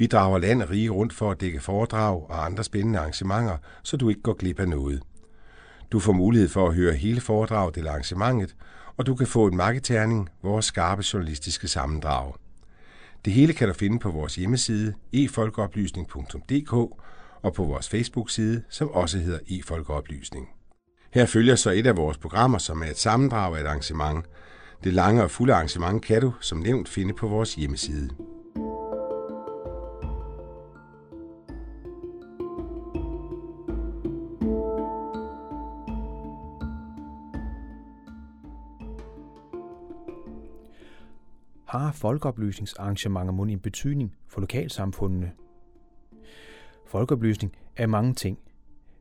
Vi drager land og rige rundt for at dække foredrag og andre spændende arrangementer, så du ikke går glip af noget. Du får mulighed for at høre hele foredraget eller arrangementet, og du kan få en marketerning, vores skarpe journalistiske sammendrag. Det hele kan du finde på vores hjemmeside efolkeoplysning.dk og på vores Facebook-side, som også hedder efolkeoplysning. Her følger så et af vores programmer, som er et sammendrag af et arrangement. Det lange og fulde arrangement kan du, som nævnt, finde på vores hjemmeside. Har folkeoplysningsarrangementer mon en betydning for lokalsamfundene? Folkeoplysning er mange ting,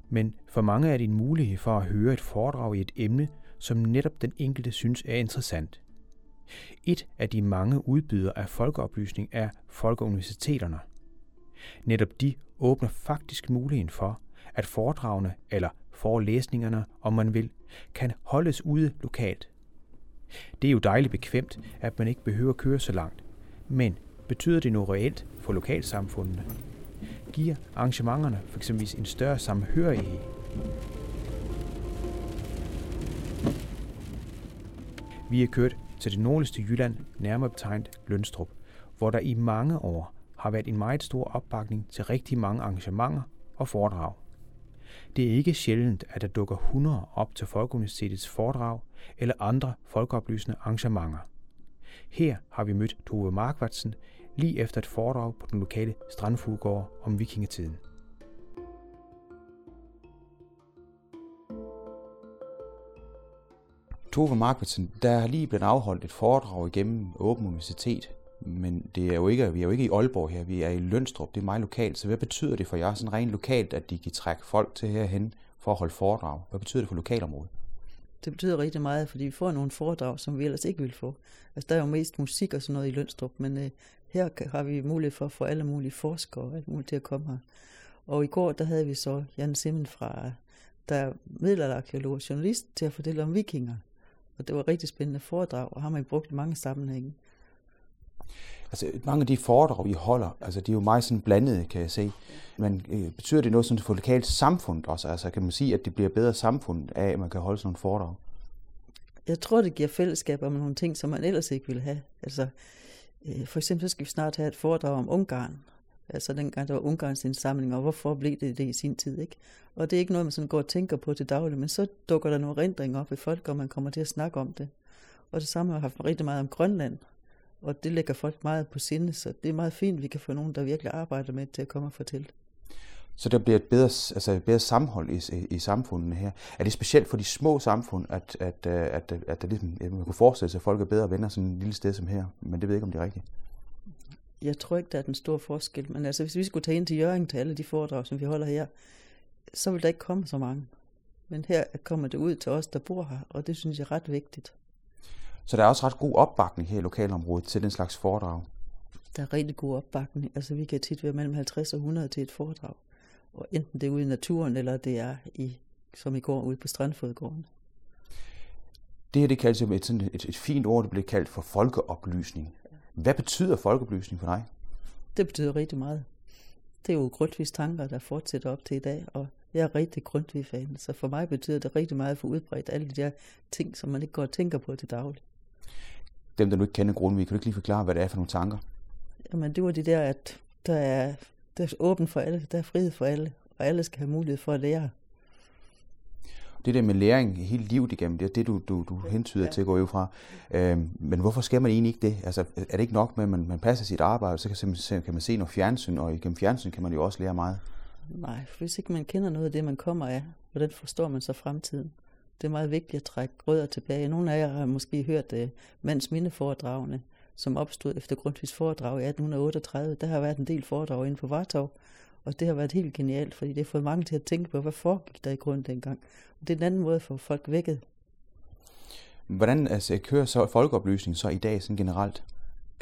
men for mange er det en mulighed for at høre et foredrag i et emne, som netop den enkelte synes er interessant. Et af de mange udbydere af folkeoplysning er folkeuniversiteterne. Netop de åbner faktisk muligheden for, at foredragene eller forelæsningerne, om man vil, kan holdes ude lokalt. Det er jo dejligt bekvemt, at man ikke behøver at køre så langt. Men betyder det noget reelt for lokalsamfundene? Giver arrangementerne f.eks. en større samhørighed? Vi er kørt til det nordligste Jylland, nærmere betegnet Lønstrup, hvor der i mange år har været en meget stor opbakning til rigtig mange arrangementer og foredrag. Det er ikke sjældent, at der dukker 100 op til Folkeuniversitetets foredrag eller andre folkeoplysende arrangementer. Her har vi mødt Tove Markvartsen lige efter et foredrag på den lokale strandfuglgård om vikingetiden. Tove Markvartsen, der er lige blevet afholdt et foredrag igennem Åben Universitet, men det er jo ikke, vi er jo ikke i Aalborg her, vi er i Lønstrup, det er meget lokalt. Så hvad betyder det for jer sådan rent lokalt, at de kan trække folk til herhen for at holde foredrag? Hvad betyder det for lokalområdet? Det betyder rigtig meget, fordi vi får nogle foredrag, som vi ellers ikke ville få. Altså, der er jo mest musik og sådan noget i Lønstrup, men øh, her har vi mulighed for at få alle mulige forskere og alt muligt til at komme her. Og i går, der havde vi så Jan Simmen fra, der er middelalderarkeolog og journalist, til at fortælle om vikinger. Og det var et rigtig spændende foredrag, og har man brugt i mange sammenhænge. Altså, mange af de foredrag, vi holder, altså, de er jo meget sådan blandede, kan jeg se. Men øh, betyder det noget sådan for lokalt samfund også? Altså, kan man sige, at det bliver bedre samfund af, at man kan holde sådan nogle foredrag? Jeg tror, det giver fællesskab om nogle ting, som man ellers ikke ville have. Altså, øh, for eksempel så skal vi snart have et foredrag om Ungarn. Altså dengang der var Ungarns indsamling, og hvorfor blev det det i sin tid, ikke? Og det er ikke noget, man sådan går og tænker på til daglig, men så dukker der nogle rendringer op i folk, og man kommer til at snakke om det. Og det samme har haft rigtig meget om Grønland, og det lægger folk meget på sinde, så det er meget fint, at vi kan få nogen, der virkelig arbejder med til at komme og fortælle. Så der bliver et bedre, altså et bedre sammenhold i, i, i samfundene her. Er det specielt for de små samfund, at, at, at, at, at der ligesom, man kunne forestille sig, at folk er bedre venner sådan et lille sted som her, men det ved jeg ikke, om det er rigtigt. Jeg tror ikke, der er den store forskel, men altså hvis vi skulle tage ind til Jørgen til alle de foredrag, som vi holder her, så vil der ikke komme så mange. Men her kommer det ud til os, der bor her, og det synes jeg er ret vigtigt. Så der er også ret god opbakning her i lokalområdet til den slags foredrag. Der er rigtig god opbakning. Altså vi kan tit være mellem 50 og 100 til et foredrag. Og enten det er ude i naturen, eller det er i, som i går ude på Strandfodgården. Det her det kaldes et, sådan et, et fint ord, det bliver kaldt for folkeoplysning. Hvad betyder folkeoplysning for dig? Det betyder rigtig meget. Det er jo Grundtvigs tanker, der fortsætter op til i dag, og jeg er rigtig Grundtvig-fan, så for mig betyder det rigtig meget for udbredt alle de der ting, som man ikke går og tænker på til daglig dem, der nu ikke kender Grundtvig, kan du ikke lige forklare, hvad det er for nogle tanker? Jamen, det var det der, at der er, der er åben for alle, der er frihed for alle, og alle skal have mulighed for at lære. Det der med læring hele livet igennem, det er det, du, du, du hentyder ja. til at gå fra. Øhm, men hvorfor skal man egentlig ikke det? Altså, er det ikke nok med, at man, man passer sit arbejde, så kan, så kan man se noget fjernsyn, og igennem fjernsyn kan man jo også lære meget? Nej, hvis ikke man kender noget af det, man kommer af, hvordan forstår man så fremtiden? Det er meget vigtigt at trække rødder tilbage. Nogle af jer har måske hørt uh, mands mindeforedragene, som opstod efter Grundtvigs foredrag i 1838. Der har været en del foredrag inde på Vartov, Og det har været helt genialt, fordi det har fået mange til at tænke på, hvad foregik der i grunden dengang. Og det er en anden måde at få folk vækket. Hvordan altså, kører så folkeoplysning så i dag sådan generelt?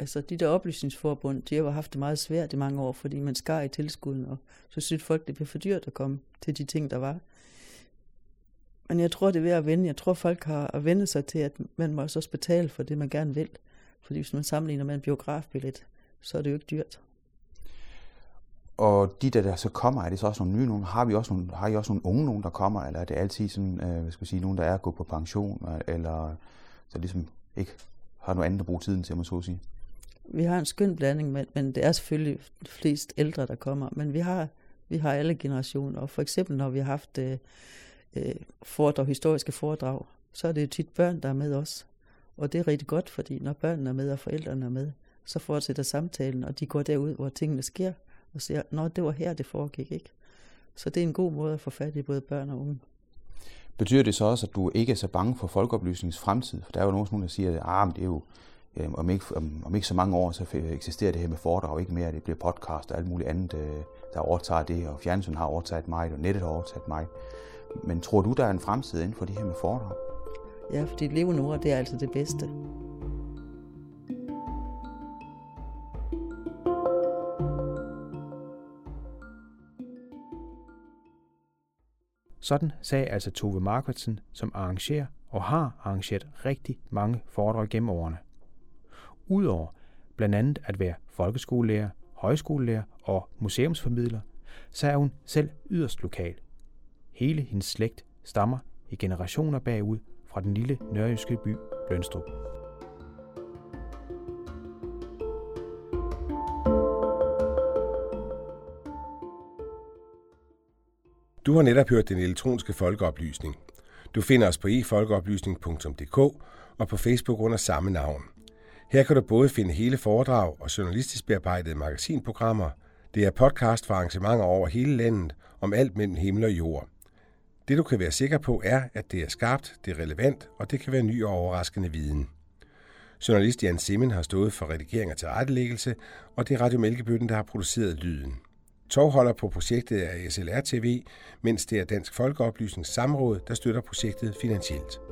Altså de der oplysningsforbund, de har haft det meget svært i mange år, fordi man skar i tilskuden, og så synes folk, det bliver for dyrt at komme til de ting, der var. Men jeg tror, det er ved at vende. Jeg tror, folk har at vende sig til, at man må også betale for det, man gerne vil. Fordi hvis man sammenligner med en biografbillet, så er det jo ikke dyrt. Og de der, der så kommer, er det så også nogle nye nogen? Har, vi også nogle, har I også nogle unge nogen, der kommer? Eller er det altid sådan, øh, hvad skal jeg sige, nogen, der er gået på pension? Eller så ligesom ikke har noget andet at bruge tiden til, man så sige? Vi har en skøn blanding, men, men det er selvfølgelig flest ældre, der kommer. Men vi har, vi har alle generationer. Og for eksempel, når vi har haft øh, øh, foredrag, historiske foredrag, så er det jo tit børn, der er med os. Og det er rigtig godt, fordi når børnene er med og forældrene er med, så fortsætter samtalen, og de går derud, hvor tingene sker, og siger, nå, det var her, det foregik, ikke? Så det er en god måde at få fat i både børn og unge. Betyder det så også, at du ikke er så bange for folkeoplysningens fremtid? For der er jo nogen, der siger, at ah, det er jo øh, om ikke, om, om ikke så mange år, så eksisterer det her med foredrag ikke mere. Det bliver podcast og alt muligt andet, øh, der overtager det, og fjernsyn har overtaget mig, og nettet har overtaget mig. Men tror du, der er en fremtid inden for det her med foredrag? Ja, fordi levende ord, det er altså det bedste. Sådan sagde altså Tove Markvardsen, som arrangerer og har arrangeret rigtig mange foredrag gennem årene. Udover blandt andet at være folkeskolelærer, højskolelærer og museumsformidler, så er hun selv yderst lokal. Hele hendes slægt stammer i generationer bagud fra den lille nørjyske by Lønstrup. Du har netop hørt den elektroniske folkeoplysning. Du finder os på efolkeoplysning.dk og på Facebook under samme navn. Her kan du både finde hele foredrag og journalistisk bearbejdede magasinprogrammer. Det er podcast for arrangementer over hele landet om alt mellem himmel og jord. Det du kan være sikker på er, at det er skarpt, det er relevant, og det kan være ny og overraskende viden. Journalist Jan Simmen har stået for redigering og tilrettelæggelse, og det er Radio Mælkebøtten, der har produceret lyden. Tovholder på projektet er SLR TV, mens det er Dansk Folkeoplysnings Samråd, der støtter projektet finansielt.